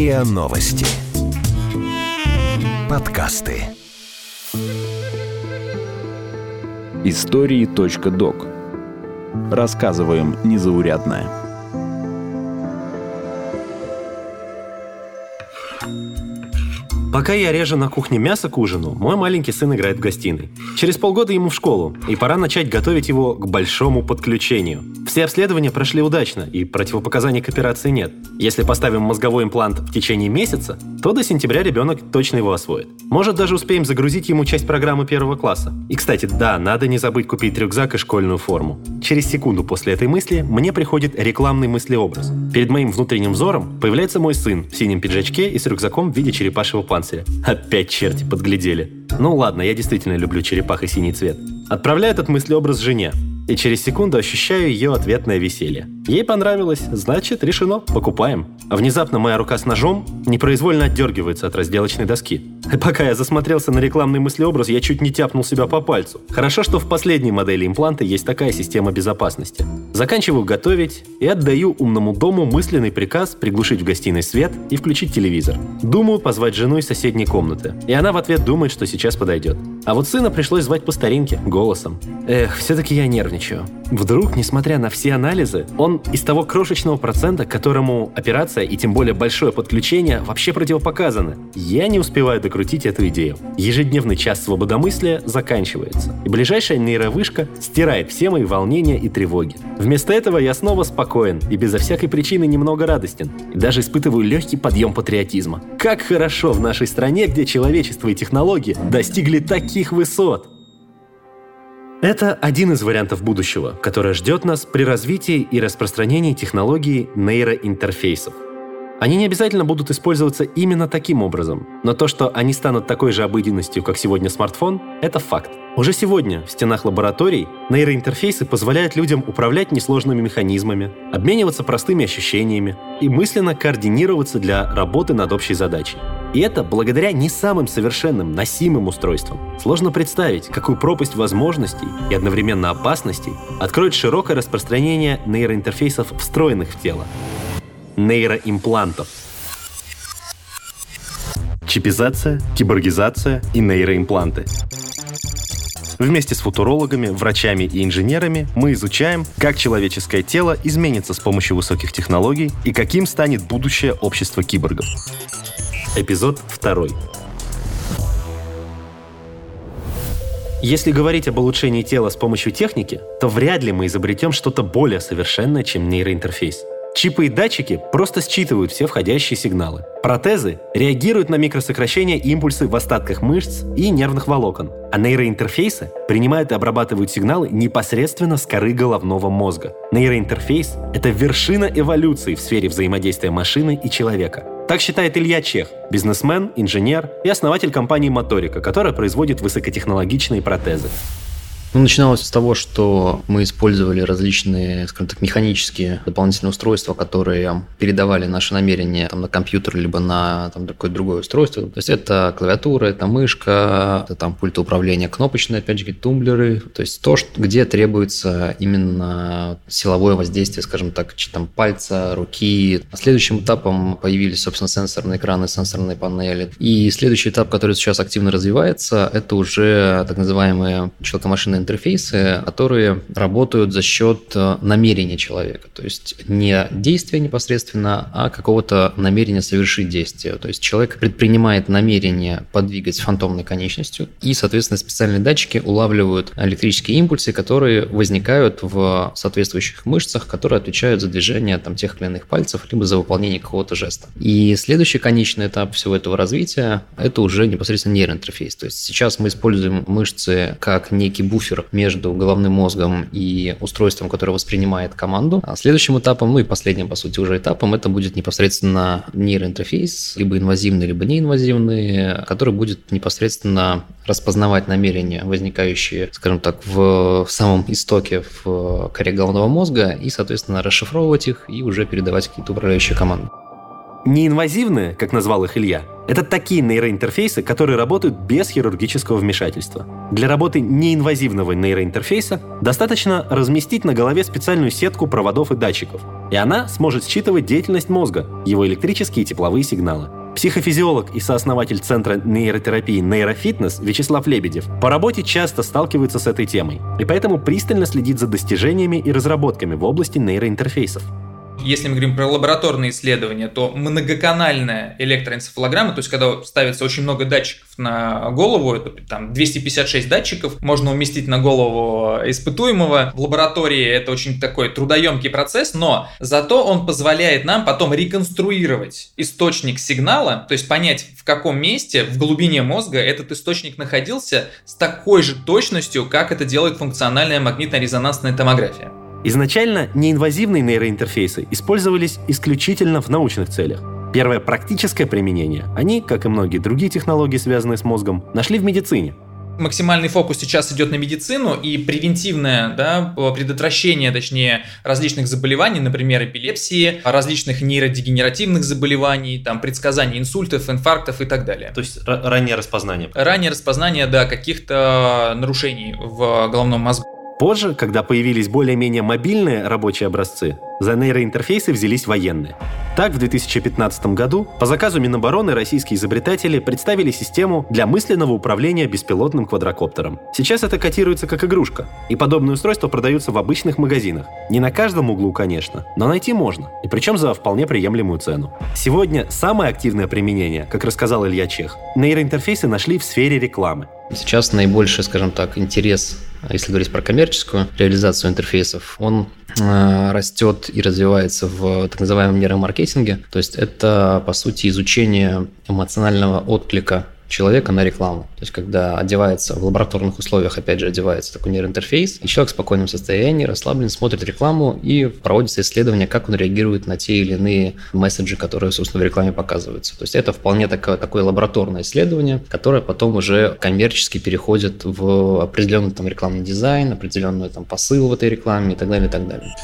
РИА Новости. Подкасты. Истории.док. Рассказываем незаурядное. Пока я режу на кухне мясо к ужину, мой маленький сын играет в гостиной. Через полгода ему в школу, и пора начать готовить его к большому подключению. Все обследования прошли удачно, и противопоказаний к операции нет. Если поставим мозговой имплант в течение месяца, то до сентября ребенок точно его освоит. Может, даже успеем загрузить ему часть программы первого класса. И, кстати, да, надо не забыть купить рюкзак и школьную форму. Через секунду после этой мысли мне приходит рекламный мыслеобраз. Перед моим внутренним взором появляется мой сын в синем пиджачке и с рюкзаком в виде черепашьего панциря. Опять черти подглядели. Ну ладно, я действительно люблю черепах и синий цвет. Отправляю этот мыслеобраз жене и через секунду ощущаю ее ответное веселье. Ей понравилось, значит, решено, покупаем. А внезапно моя рука с ножом непроизвольно отдергивается от разделочной доски. И пока я засмотрелся на рекламный мыслеобраз, я чуть не тяпнул себя по пальцу. Хорошо, что в последней модели импланта есть такая система безопасности. Заканчиваю готовить и отдаю умному дому мысленный приказ приглушить в гостиной свет и включить телевизор. Думаю позвать жену из соседней комнаты. И она в ответ думает, что сейчас подойдет. А вот сына пришлось звать по старинке, голосом. Эх, все-таки я нервничаю. Вдруг, несмотря на все анализы, он из того крошечного процента, которому операция и тем более большое подключение вообще противопоказаны. Я не успеваю докрутить эту идею. Ежедневный час свободомыслия заканчивается, и ближайшая нейровышка стирает все мои волнения и тревоги. Вместо этого я снова спокоен и безо всякой причины немного радостен. И даже испытываю легкий подъем патриотизма. Как хорошо в нашей стране, где человечество и технологии достигли таких высот. Это один из вариантов будущего, которое ждет нас при развитии и распространении технологий нейроинтерфейсов. Они не обязательно будут использоваться именно таким образом, но то, что они станут такой же обыденностью, как сегодня смартфон, это факт. Уже сегодня в стенах лабораторий нейроинтерфейсы позволяют людям управлять несложными механизмами, обмениваться простыми ощущениями и мысленно координироваться для работы над общей задачей. И это благодаря не самым совершенным, носимым устройствам. Сложно представить, какую пропасть возможностей и одновременно опасностей откроет широкое распространение нейроинтерфейсов, встроенных в тело. Нейроимплантов. Чипизация, киборгизация и нейроимпланты. Вместе с футурологами, врачами и инженерами мы изучаем, как человеческое тело изменится с помощью высоких технологий и каким станет будущее общества киборгов. Эпизод 2. Если говорить об улучшении тела с помощью техники, то вряд ли мы изобретем что-то более совершенное, чем нейроинтерфейс. Чипы и датчики просто считывают все входящие сигналы. Протезы реагируют на микросокращения и импульсы в остатках мышц и нервных волокон, а нейроинтерфейсы принимают и обрабатывают сигналы непосредственно с коры головного мозга. Нейроинтерфейс — это вершина эволюции в сфере взаимодействия машины и человека. Так считает Илья Чех, бизнесмен, инженер и основатель компании «Моторика», которая производит высокотехнологичные протезы. Ну, начиналось с того, что мы использовали различные, скажем так, механические дополнительные устройства, которые передавали наши намерения там, на компьютер, либо на там, какое-то другое устройство. То есть это клавиатура, это мышка, это там пульт управления кнопочные, опять же, тумблеры. То есть то, что, где требуется именно силовое воздействие, скажем так, там, пальца, руки. Следующим этапом появились, собственно, сенсорные экраны, сенсорные панели. И следующий этап, который сейчас активно развивается, это уже так называемые человекомашинные интерфейсы, которые работают за счет э, намерения человека. То есть не действия непосредственно, а какого-то намерения совершить действие. То есть человек предпринимает намерение подвигать фантомной конечностью, и, соответственно, специальные датчики улавливают электрические импульсы, которые возникают в соответствующих мышцах, которые отвечают за движение там, тех или иных пальцев, либо за выполнение какого-то жеста. И следующий конечный этап всего этого развития – это уже непосредственно нейроинтерфейс. То есть сейчас мы используем мышцы как некий буфер буфер между головным мозгом и устройством, которое воспринимает команду. А следующим этапом, ну и последним, по сути, уже этапом, это будет непосредственно нейроинтерфейс, либо инвазивный, либо неинвазивный, который будет непосредственно распознавать намерения, возникающие, скажем так, в, в самом истоке в коре головного мозга, и, соответственно, расшифровывать их и уже передавать какие-то управляющие команды. Неинвазивные, как назвал их Илья, это такие нейроинтерфейсы, которые работают без хирургического вмешательства. Для работы неинвазивного нейроинтерфейса достаточно разместить на голове специальную сетку проводов и датчиков, и она сможет считывать деятельность мозга, его электрические и тепловые сигналы. Психофизиолог и сооснователь Центра нейротерапии «Нейрофитнес» Вячеслав Лебедев по работе часто сталкивается с этой темой, и поэтому пристально следит за достижениями и разработками в области нейроинтерфейсов. Если мы говорим про лабораторные исследования, то многоканальная электроэнцефалограмма, то есть когда ставится очень много датчиков на голову, это там 256 датчиков можно уместить на голову испытуемого. В лаборатории это очень такой трудоемкий процесс, но зато он позволяет нам потом реконструировать источник сигнала, то есть понять, в каком месте в глубине мозга этот источник находился с такой же точностью, как это делает функциональная магнитно-резонансная томография. Изначально неинвазивные нейроинтерфейсы использовались исключительно в научных целях. Первое практическое применение они, как и многие другие технологии, связанные с мозгом, нашли в медицине. Максимальный фокус сейчас идет на медицину и превентивное да, предотвращение, точнее, различных заболеваний, например, эпилепсии, различных нейродегенеративных заболеваний, там, предсказания инсультов, инфарктов и так далее. То есть раннее распознание. Раннее распознание, да, каких-то нарушений в головном мозгу. Позже, когда появились более-менее мобильные рабочие образцы, за нейроинтерфейсы взялись военные. Так, в 2015 году по заказу Минобороны российские изобретатели представили систему для мысленного управления беспилотным квадрокоптером. Сейчас это котируется как игрушка, и подобные устройства продаются в обычных магазинах. Не на каждом углу, конечно, но найти можно, и причем за вполне приемлемую цену. Сегодня самое активное применение, как рассказал Илья Чех, нейроинтерфейсы нашли в сфере рекламы. Сейчас наибольший, скажем так, интерес, если говорить про коммерческую реализацию интерфейсов, он э, растет и развивается в так называемом нейромаркетинге. То есть это, по сути, изучение эмоционального отклика человека на рекламу. То есть, когда одевается в лабораторных условиях, опять же, одевается такой нейроинтерфейс, и человек в спокойном состоянии, расслаблен, смотрит рекламу, и проводится исследование, как он реагирует на те или иные месседжи, которые, собственно, в рекламе показываются. То есть, это вполне такое, такое лабораторное исследование, которое потом уже коммерчески переходит в определенный там рекламный дизайн, определенный там посыл в этой рекламе и так далее, и так далее.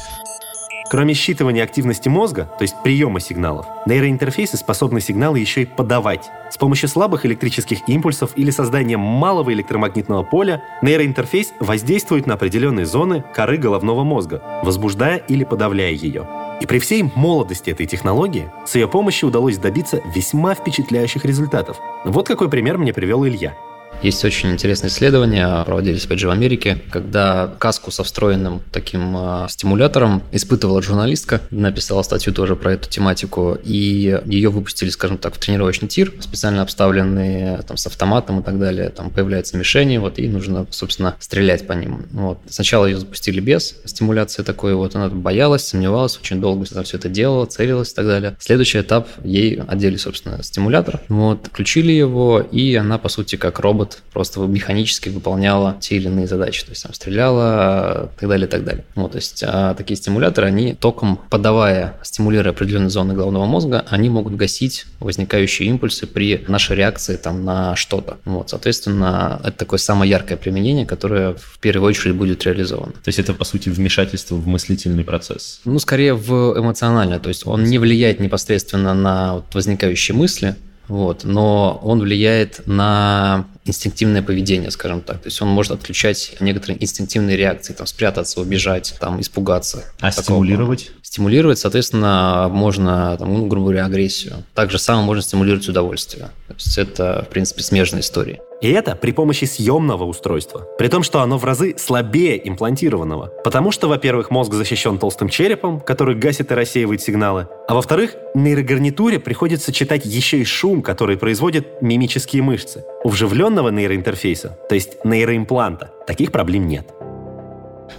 Кроме считывания активности мозга, то есть приема сигналов, нейроинтерфейсы способны сигналы еще и подавать. С помощью слабых электрических импульсов или создания малого электромагнитного поля нейроинтерфейс воздействует на определенные зоны коры головного мозга, возбуждая или подавляя ее. И при всей молодости этой технологии с ее помощью удалось добиться весьма впечатляющих результатов. Вот какой пример мне привел Илья. Есть очень интересные исследования, проводились опять же в Америке, когда каску со встроенным таким э, стимулятором испытывала журналистка, написала статью тоже про эту тематику, и ее выпустили, скажем так, в тренировочный тир, специально обставленный там, с автоматом и так далее. Там появляются мишени, вот, и нужно, собственно, стрелять по ним. Вот. Сначала ее запустили без стимуляции такой, вот она боялась, сомневалась, очень долго все это делала, целилась и так далее. Следующий этап, ей одели, собственно, стимулятор, вот, включили его, и она, по сути, как робот робот просто механически выполняла те или иные задачи, то есть там стреляла и так далее, и так далее. Вот, то есть а такие стимуляторы, они током подавая, стимулируя определенные зоны головного мозга, они могут гасить возникающие импульсы при нашей реакции там на что-то. Вот, соответственно, это такое самое яркое применение, которое в первую очередь будет реализовано. То есть это, по сути, вмешательство в мыслительный процесс? Ну, скорее в эмоциональное, то есть он не влияет непосредственно на вот возникающие мысли, вот, но он влияет на инстинктивное поведение, скажем так. То есть он может отключать некоторые инстинктивные реакции, там, спрятаться, убежать, там, испугаться. А стимулировать? Стимулировать, соответственно, можно, там, ну, грубо говоря, агрессию. Также самое можно стимулировать удовольствие. То есть это, в принципе, смежная история. И это при помощи съемного устройства. При том, что оно в разы слабее имплантированного. Потому что, во-первых, мозг защищен толстым черепом, который гасит и рассеивает сигналы. А во-вторых, нейрогарнитуре приходится читать еще и шум, который производит мимические мышцы. У вживленного нейроинтерфейса, то есть нейроимпланта, таких проблем нет.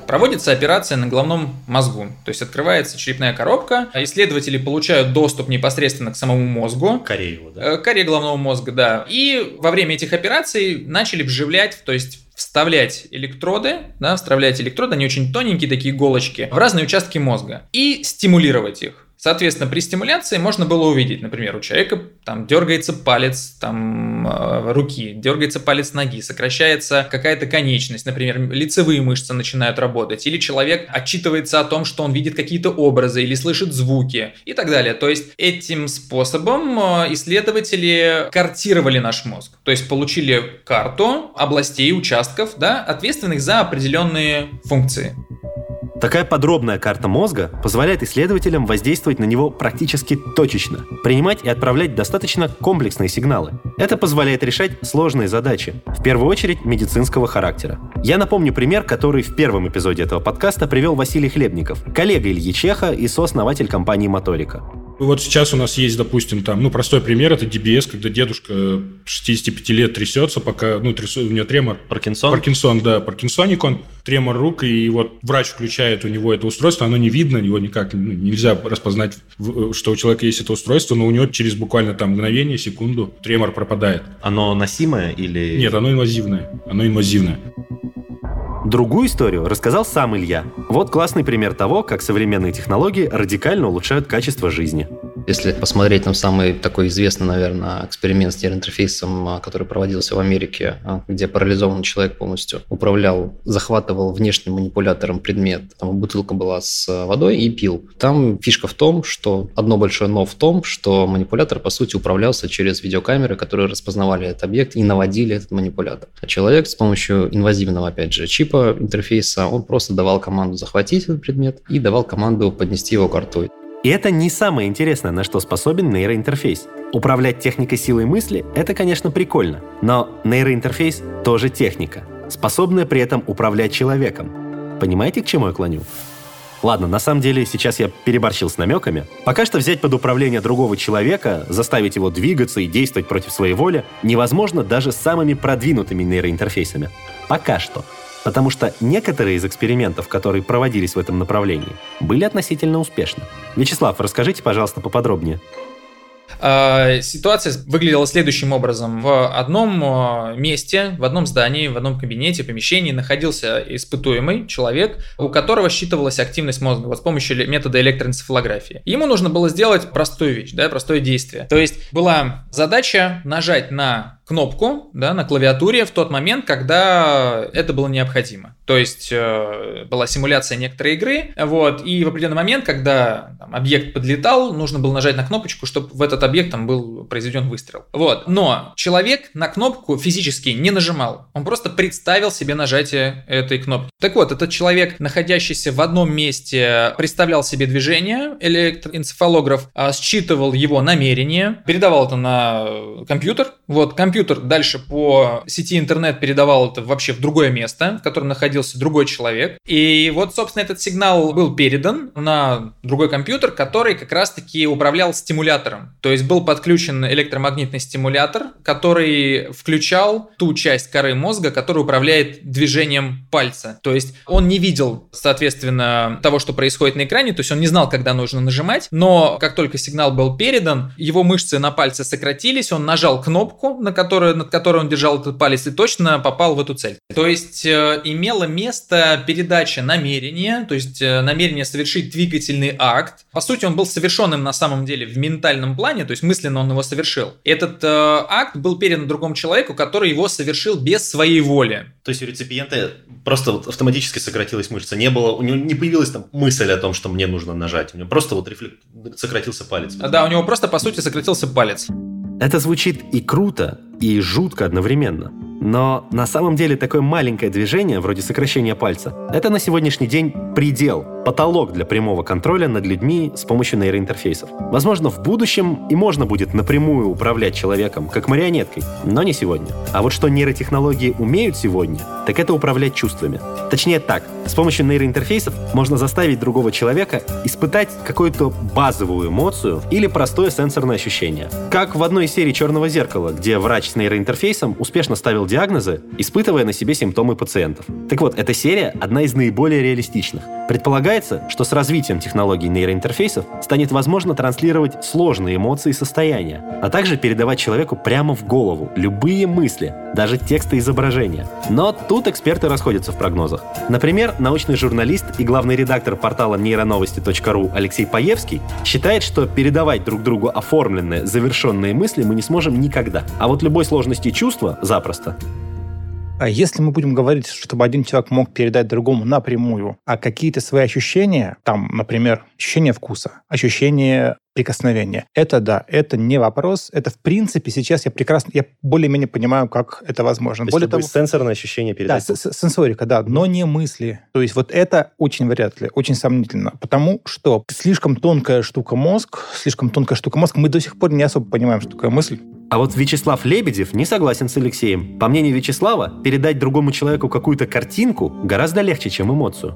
Проводится операция на головном мозгу, то есть открывается черепная коробка, исследователи получают доступ непосредственно к самому мозгу. Коре его, да? Э, коре головного мозга, да. И во время этих операций начали вживлять, то есть вставлять электроды, да, вставлять электроды, они очень тоненькие такие иголочки, в разные участки мозга и стимулировать их. Соответственно, при стимуляции можно было увидеть, например, у человека там дергается палец там, э, руки, дергается палец ноги, сокращается какая-то конечность, например, лицевые мышцы начинают работать, или человек отчитывается о том, что он видит какие-то образы или слышит звуки и так далее. То есть этим способом э, исследователи картировали наш мозг, то есть получили карту областей, участков, да, ответственных за определенные функции. Такая подробная карта мозга позволяет исследователям воздействовать на него практически точечно, принимать и отправлять достаточно комплексные сигналы. Это позволяет решать сложные задачи, в первую очередь медицинского характера. Я напомню пример, который в первом эпизоде этого подкаста привел Василий Хлебников, коллега Ильи Чеха и сооснователь компании «Моторика». Вот сейчас у нас есть, допустим, там, ну, простой пример, это DBS, когда дедушка 65 лет трясется, пока, ну, трясу, у него тремор. Паркинсон? Паркинсон, да, паркинсоник он, тремор рук, и вот врач включает у него это устройство, оно не видно, его никак ну, нельзя распознать, что у человека есть это устройство, но у него через буквально там мгновение, секунду тремор пропадает. Оно носимое или... Нет, оно инвазивное, оно инвазивное. Другую историю рассказал сам Илья. Вот классный пример того, как современные технологии радикально улучшают качество жизни. Если посмотреть на самый такой известный, наверное, эксперимент с нейроинтерфейсом, а, который проводился в Америке, а, где парализованный человек полностью управлял, захватывал внешним манипулятором предмет. Там бутылка была с водой и пил. Там фишка в том, что одно большое но в том, что манипулятор, по сути, управлялся через видеокамеры, которые распознавали этот объект и наводили этот манипулятор. А человек с помощью инвазивного, опять же, чипа интерфейса, он просто давал команду захватить этот предмет и давал команду поднести его к рту. И это не самое интересное, на что способен нейроинтерфейс. Управлять техникой силой мысли – это, конечно, прикольно, но нейроинтерфейс тоже техника, способная при этом управлять человеком. Понимаете, к чему я клоню? Ладно, на самом деле сейчас я переборщил с намеками. Пока что взять под управление другого человека, заставить его двигаться и действовать против своей воли невозможно даже с самыми продвинутыми нейроинтерфейсами. Пока что. Потому что некоторые из экспериментов, которые проводились в этом направлении, были относительно успешны. Вячеслав, расскажите, пожалуйста, поподробнее. А, ситуация выглядела следующим образом. В одном а, месте, в одном здании, в одном кабинете, помещении находился испытуемый человек, у которого считывалась активность мозга вот с помощью метода электроэнцефалографии. Ему нужно было сделать простую вещь, да, простое действие. То есть была задача нажать на кнопку да, на клавиатуре в тот момент, когда это было необходимо. То есть э, была симуляция некоторой игры, вот, и в определенный момент, когда там, объект подлетал, нужно было нажать на кнопочку, чтобы в этот объект там был произведен выстрел. Вот. Но человек на кнопку физически не нажимал. Он просто представил себе нажатие этой кнопки. Так вот, этот человек, находящийся в одном месте, представлял себе движение, электроэнцефалограф а, считывал его намерение, передавал это на компьютер. Вот, компьютер дальше по сети интернет передавал это вообще в другое место, в котором находился другой человек. И вот, собственно, этот сигнал был передан на другой компьютер, который как раз-таки управлял стимулятором. То есть был подключен электромагнитный стимулятор, который включал ту часть коры мозга, которая управляет движением пальца. То есть он не видел, соответственно, того, что происходит на экране, то есть он не знал, когда нужно нажимать, но как только сигнал был передан, его мышцы на пальце сократились, он нажал кнопку, на которую, над которой он держал этот палец и точно попал в эту цель. То есть э, имело место передача намерения, то есть э, намерение совершить двигательный акт. По сути, он был совершенным на самом деле в ментальном плане, то есть мысленно он его совершил. Этот э, акт был передан другому человеку, который его совершил без своей воли. То есть у реципиента просто вот автоматически сократилась мышца. Не было, у него не появилась там мысль о том, что мне нужно нажать. У него просто вот рефлек... сократился палец. Да, у него просто по сути сократился палец. Это звучит и круто, и жутко одновременно. Но на самом деле такое маленькое движение, вроде сокращения пальца, это на сегодняшний день предел, потолок для прямого контроля над людьми с помощью нейроинтерфейсов. Возможно, в будущем и можно будет напрямую управлять человеком, как марионеткой, но не сегодня. А вот что нейротехнологии умеют сегодня, так это управлять чувствами. Точнее так, с помощью нейроинтерфейсов можно заставить другого человека испытать какую-то базовую эмоцию или простое сенсорное ощущение. Как в одной из серий «Черного зеркала», где врач с нейроинтерфейсом успешно ставил диагнозы, испытывая на себе симптомы пациентов. Так вот, эта серия одна из наиболее реалистичных. Предполагается, что с развитием технологий нейроинтерфейсов станет возможно транслировать сложные эмоции и состояния, а также передавать человеку прямо в голову любые мысли, даже тексты и изображения. Но тут эксперты расходятся в прогнозах. Например, научный журналист и главный редактор портала нейроновости.ру Алексей Паевский считает, что передавать друг другу оформленные, завершенные мысли мы не сможем никогда. А вот любой сложности чувства запросто. А если мы будем говорить, чтобы один человек мог передать другому напрямую, а какие-то свои ощущения, там, например, ощущение вкуса, ощущение прикосновения, это да, это не вопрос, это в принципе сейчас я прекрасно, я более-менее понимаю, как это возможно. То Более того, сенсорное ощущение передать. Да, сенсорика, да, но не мысли. То есть вот это очень вряд ли, очень сомнительно, потому что слишком тонкая штука мозг, слишком тонкая штука мозг, мы до сих пор не особо понимаем, что такое мысль. А вот Вячеслав Лебедев не согласен с Алексеем. По мнению Вячеслава, передать другому человеку какую-то картинку гораздо легче, чем эмоцию.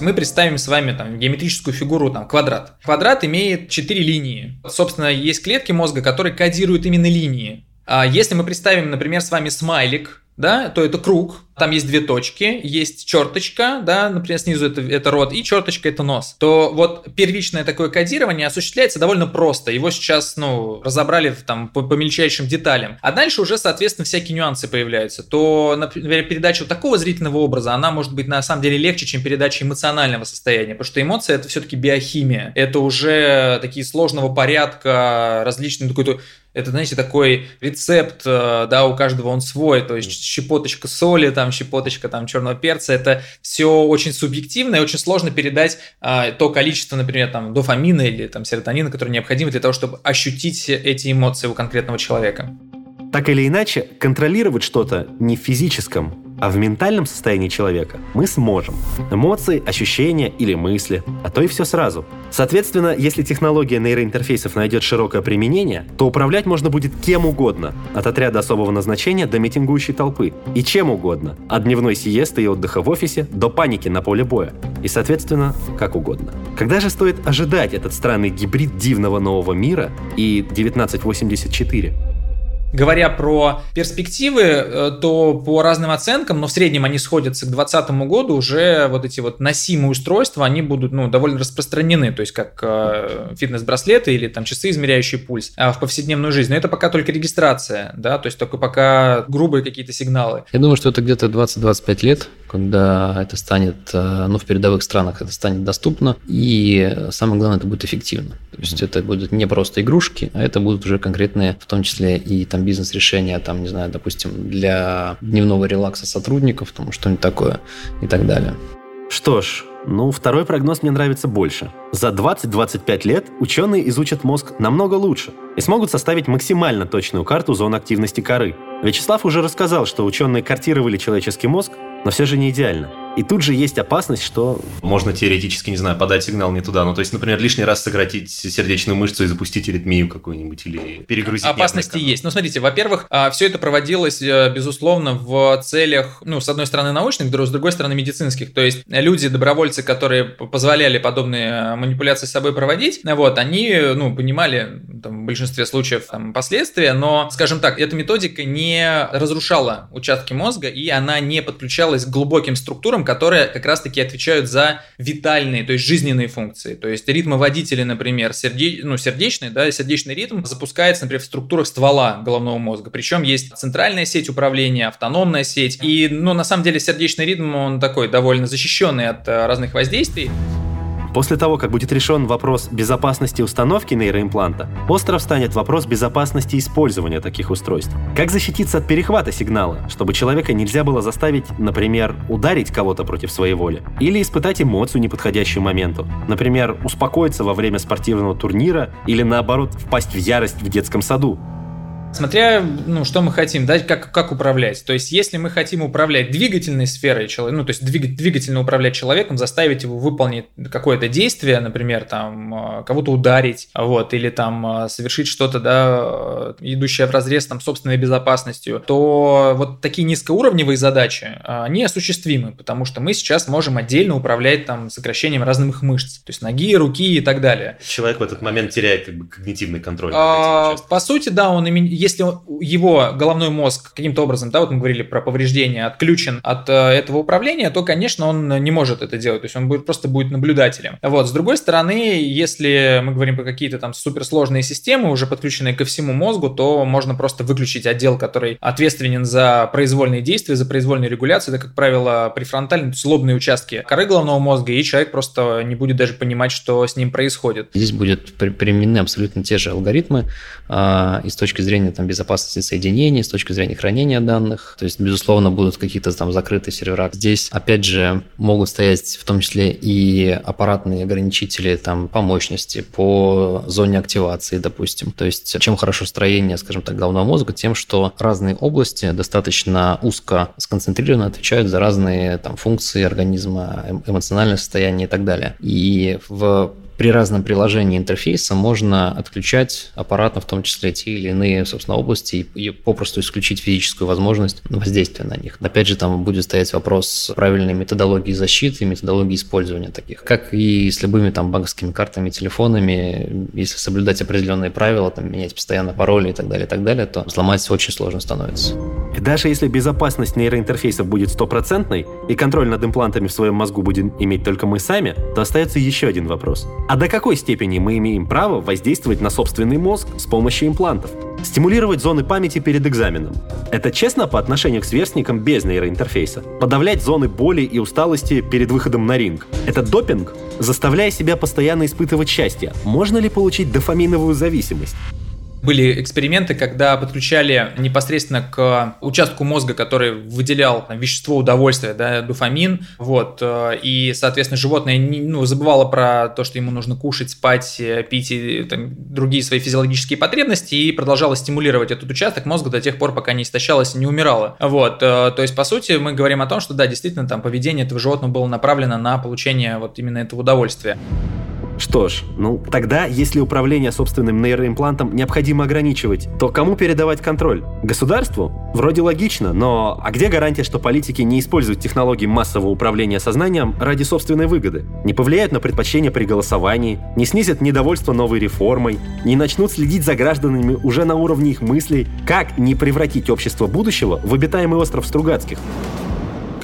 Мы представим с вами там геометрическую фигуру, там, квадрат. Квадрат имеет четыре линии. Собственно, есть клетки мозга, которые кодируют именно линии. А если мы представим, например, с вами смайлик, да, то это круг, там есть две точки, есть черточка, да, например, снизу это, это рот, и черточка это нос, то вот первичное такое кодирование осуществляется довольно просто. Его сейчас, ну, разобрали там по, по мельчайшим деталям. А дальше уже, соответственно, всякие нюансы появляются. То, например, передача вот такого зрительного образа, она может быть на самом деле легче, чем передача эмоционального состояния, потому что эмоция это все-таки биохимия. Это уже такие сложного порядка, различные какой-то это, знаете, такой рецепт, э, да, у каждого он свой, то есть щепоточка соли, там, щепоточка там черного перца, это все очень субъективно и очень сложно передать а, то количество, например, там, дофамина или там серотонина, которое необходимо для того, чтобы ощутить эти эмоции у конкретного человека. Так или иначе, контролировать что-то не в физическом, а в ментальном состоянии человека мы сможем. Эмоции, ощущения или мысли, а то и все сразу. Соответственно, если технология нейроинтерфейсов найдет широкое применение, то управлять можно будет кем угодно, от отряда особого назначения до митингующей толпы, и чем угодно, от дневной сиесты и отдыха в офисе до паники на поле боя, и, соответственно, как угодно. Когда же стоит ожидать этот странный гибрид дивного нового мира и 1984? Говоря про перспективы, э, то по разным оценкам, но в среднем они сходятся к 2020 году, уже вот эти вот носимые устройства, они будут ну, довольно распространены, то есть как э, фитнес-браслеты или там часы, измеряющие пульс, а в повседневную жизнь. Но это пока только регистрация, да, то есть только пока грубые какие-то сигналы. Я думаю, что это где-то 20-25 лет, когда это станет, э, ну, в передовых странах это станет доступно, и самое главное, это будет эффективно. То есть это будут не просто игрушки, а это будут уже конкретные, в том числе и там бизнес-решения, там, не знаю, допустим, для дневного релакса сотрудников, там что-нибудь такое и так далее. Что ж, ну, второй прогноз мне нравится больше. За 20-25 лет ученые изучат мозг намного лучше и смогут составить максимально точную карту зон активности коры. Вячеслав уже рассказал, что ученые картировали человеческий мозг, но все же не идеально. И тут же есть опасность, что... Можно теоретически, не знаю, подать сигнал не туда. Ну, то есть, например, лишний раз сократить сердечную мышцу и запустить аритмию какую-нибудь или перегрузить Опасности есть. Ну, смотрите, во-первых, а, все это проводилось, э, безусловно, в целях, ну, с одной стороны, научных, с другой стороны, медицинских. То есть, люди, добровольцы, которые позволяли подобные э, манипуляции с собой проводить, вот, они, ну, понимали там, в большинстве случаев там, последствия, но, скажем так, эта методика не разрушала участки мозга, и она не подключалась к глубоким структурам, которые как раз-таки отвечают за витальные, то есть жизненные функции. То есть ритмоводители, например, серде... ну, сердечный, да, сердечный ритм запускается, например, в структурах ствола головного мозга. Причем есть центральная сеть управления, автономная сеть. И, ну, на самом деле, сердечный ритм, он такой довольно защищенный от э, разных воздействий. После того, как будет решен вопрос безопасности установки нейроимпланта, остров станет вопрос безопасности использования таких устройств. Как защититься от перехвата сигнала, чтобы человека нельзя было заставить, например, ударить кого-то против своей воли, или испытать эмоцию неподходящую моменту, например, успокоиться во время спортивного турнира или наоборот впасть в ярость в детском саду, Смотря, ну, что мы хотим, да, как, как управлять. То есть, если мы хотим управлять двигательной сферой человека, ну, то есть двиг, двигательно управлять человеком, заставить его выполнить какое-то действие, например, там, э, кого-то ударить, вот, или там э, совершить что-то, да, э, идущее в разрез там собственной безопасностью, то вот такие низкоуровневые задачи, они осуществимы, потому что мы сейчас можем отдельно управлять там сокращением разных мышц, то есть ноги, руки и так далее. Человек в этот момент теряет как бы когнитивный контроль. А, по сути, да, он если его головной мозг каким-то образом, да, вот мы говорили про повреждения, отключен от э, этого управления, то, конечно, он не может это делать, то есть он будет, просто будет наблюдателем. Вот, с другой стороны, если мы говорим про какие-то там суперсложные системы, уже подключенные ко всему мозгу, то можно просто выключить отдел, который ответственен за произвольные действия, за произвольную регуляцию, это, как правило, префронтальные, то есть лобные участки коры головного мозга, и человек просто не будет даже понимать, что с ним происходит. Здесь будет применены абсолютно те же алгоритмы э, и с точки зрения там, безопасности соединений, с точки зрения хранения данных. То есть, безусловно, будут какие-то там закрытые сервера. Здесь, опять же, могут стоять в том числе и аппаратные ограничители там, по мощности, по зоне активации, допустим. То есть, чем хорошо строение, скажем так, головного мозга, тем, что разные области достаточно узко сконцентрированно отвечают за разные там, функции организма, эм, эмоциональное состояние и так далее. И в при разном приложении интерфейса можно отключать аппаратно, в том числе те или иные, собственно, области и попросту исключить физическую возможность воздействия на них. Опять же, там будет стоять вопрос правильной методологии защиты методологии использования таких. Как и с любыми там банковскими картами, телефонами, если соблюдать определенные правила, там, менять постоянно пароли и так далее, и так далее, то взломать очень сложно становится. Даже если безопасность нейроинтерфейса будет стопроцентной и контроль над имплантами в своем мозгу будем иметь только мы сами, то остается еще один вопрос – а до какой степени мы имеем право воздействовать на собственный мозг с помощью имплантов? Стимулировать зоны памяти перед экзаменом. Это честно по отношению к сверстникам без нейроинтерфейса. Подавлять зоны боли и усталости перед выходом на ринг. Это допинг? Заставляя себя постоянно испытывать счастье. Можно ли получить дофаминовую зависимость? Были эксперименты, когда подключали непосредственно к участку мозга, который выделял там, вещество удовольствия, да, дофамин, вот, э, и, соответственно, животное ну, забывало про то, что ему нужно кушать, спать, э, пить и там, другие свои физиологические потребности, и продолжало стимулировать этот участок мозга до тех пор, пока не истощалось и не умирало. Вот, э, то есть, по сути, мы говорим о том, что, да, действительно, там поведение этого животного было направлено на получение вот именно этого удовольствия. Что ж, ну тогда, если управление собственным нейроимплантом необходимо ограничивать, то кому передавать контроль? Государству? Вроде логично, но а где гарантия, что политики не используют технологии массового управления сознанием ради собственной выгоды? Не повлияют на предпочтения при голосовании, не снизят недовольство новой реформой, не начнут следить за гражданами уже на уровне их мыслей, как не превратить общество будущего в обитаемый остров Стругацких?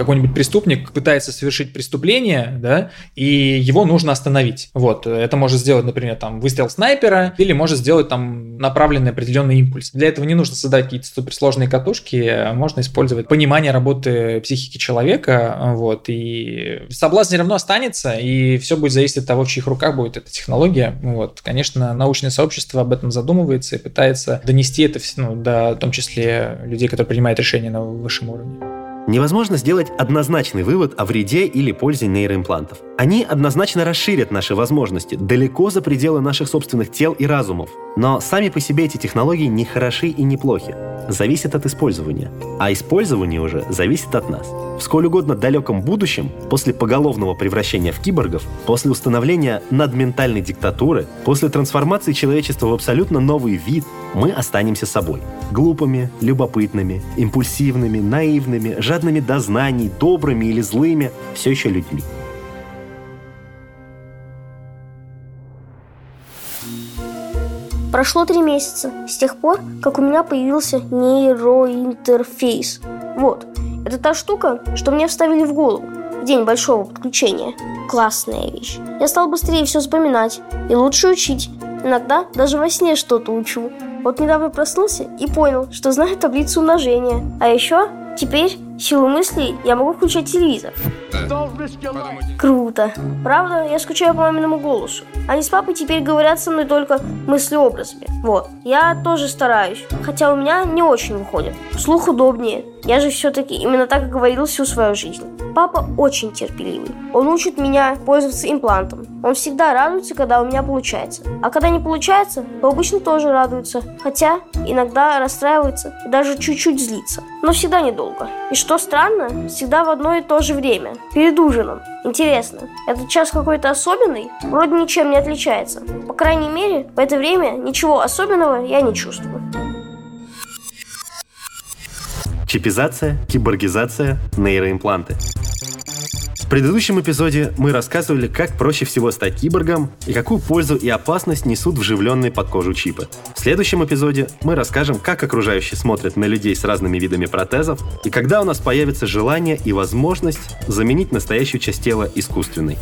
Какой-нибудь преступник пытается совершить преступление, да, и его нужно остановить. Вот, это может сделать, например, там, выстрел снайпера, или может сделать там направленный определенный импульс. Для этого не нужно создать какие-то суперсложные катушки, можно использовать понимание работы психики человека, вот, и соблазн все равно останется, и все будет зависеть от того, в чьих руках будет эта технология. Вот, конечно, научное сообщество об этом задумывается и пытается донести это, ну, до, в том числе, людей, которые принимают решения на высшем уровне. Невозможно сделать однозначный вывод о вреде или пользе нейроимплантов. Они однозначно расширят наши возможности далеко за пределы наших собственных тел и разумов. Но сами по себе эти технологии не хороши и не плохи. Зависят от использования. А использование уже зависит от нас. В сколь угодно далеком будущем, после поголовного превращения в киборгов, после установления надментальной диктатуры, после трансформации человечества в абсолютно новый вид, мы останемся собой. Глупыми, любопытными, импульсивными, наивными, жадными до знаний, добрыми или злыми, все еще людьми. Прошло три месяца с тех пор, как у меня появился нейроинтерфейс. Вот, это та штука, что мне вставили в голову в день большого подключения. Классная вещь. Я стал быстрее все вспоминать и лучше учить. Иногда даже во сне что-то учу. Вот недавно проснулся и понял, что знаю таблицу умножения. А еще теперь силу мыслей я могу включать телевизор. Круто. Правда, я скучаю по маминому голосу. Они с папой теперь говорят со мной только мыслеобразами. Вот. Я тоже стараюсь. Хотя у меня не очень выходит. Слух удобнее. Я же все-таки именно так и говорил всю свою жизнь. Папа очень терпеливый. Он учит меня пользоваться имплантом. Он всегда радуется, когда у меня получается. А когда не получается, то обычно тоже радуется. Хотя иногда расстраивается и даже чуть-чуть злится. Но всегда недолго. И что странно, всегда в одно и то же время. Перед ужином. Интересно, этот час какой-то особенный? Вроде ничем не отличается. По крайней мере, в это время ничего особенного я не чувствую. Чипизация, киборгизация, нейроимпланты. Предыдущем эпизоде мы рассказывали, как проще всего стать киборгом и какую пользу и опасность несут вживленные под кожу чипы. В следующем эпизоде мы расскажем, как окружающие смотрят на людей с разными видами протезов и когда у нас появится желание и возможность заменить настоящую часть тела искусственной.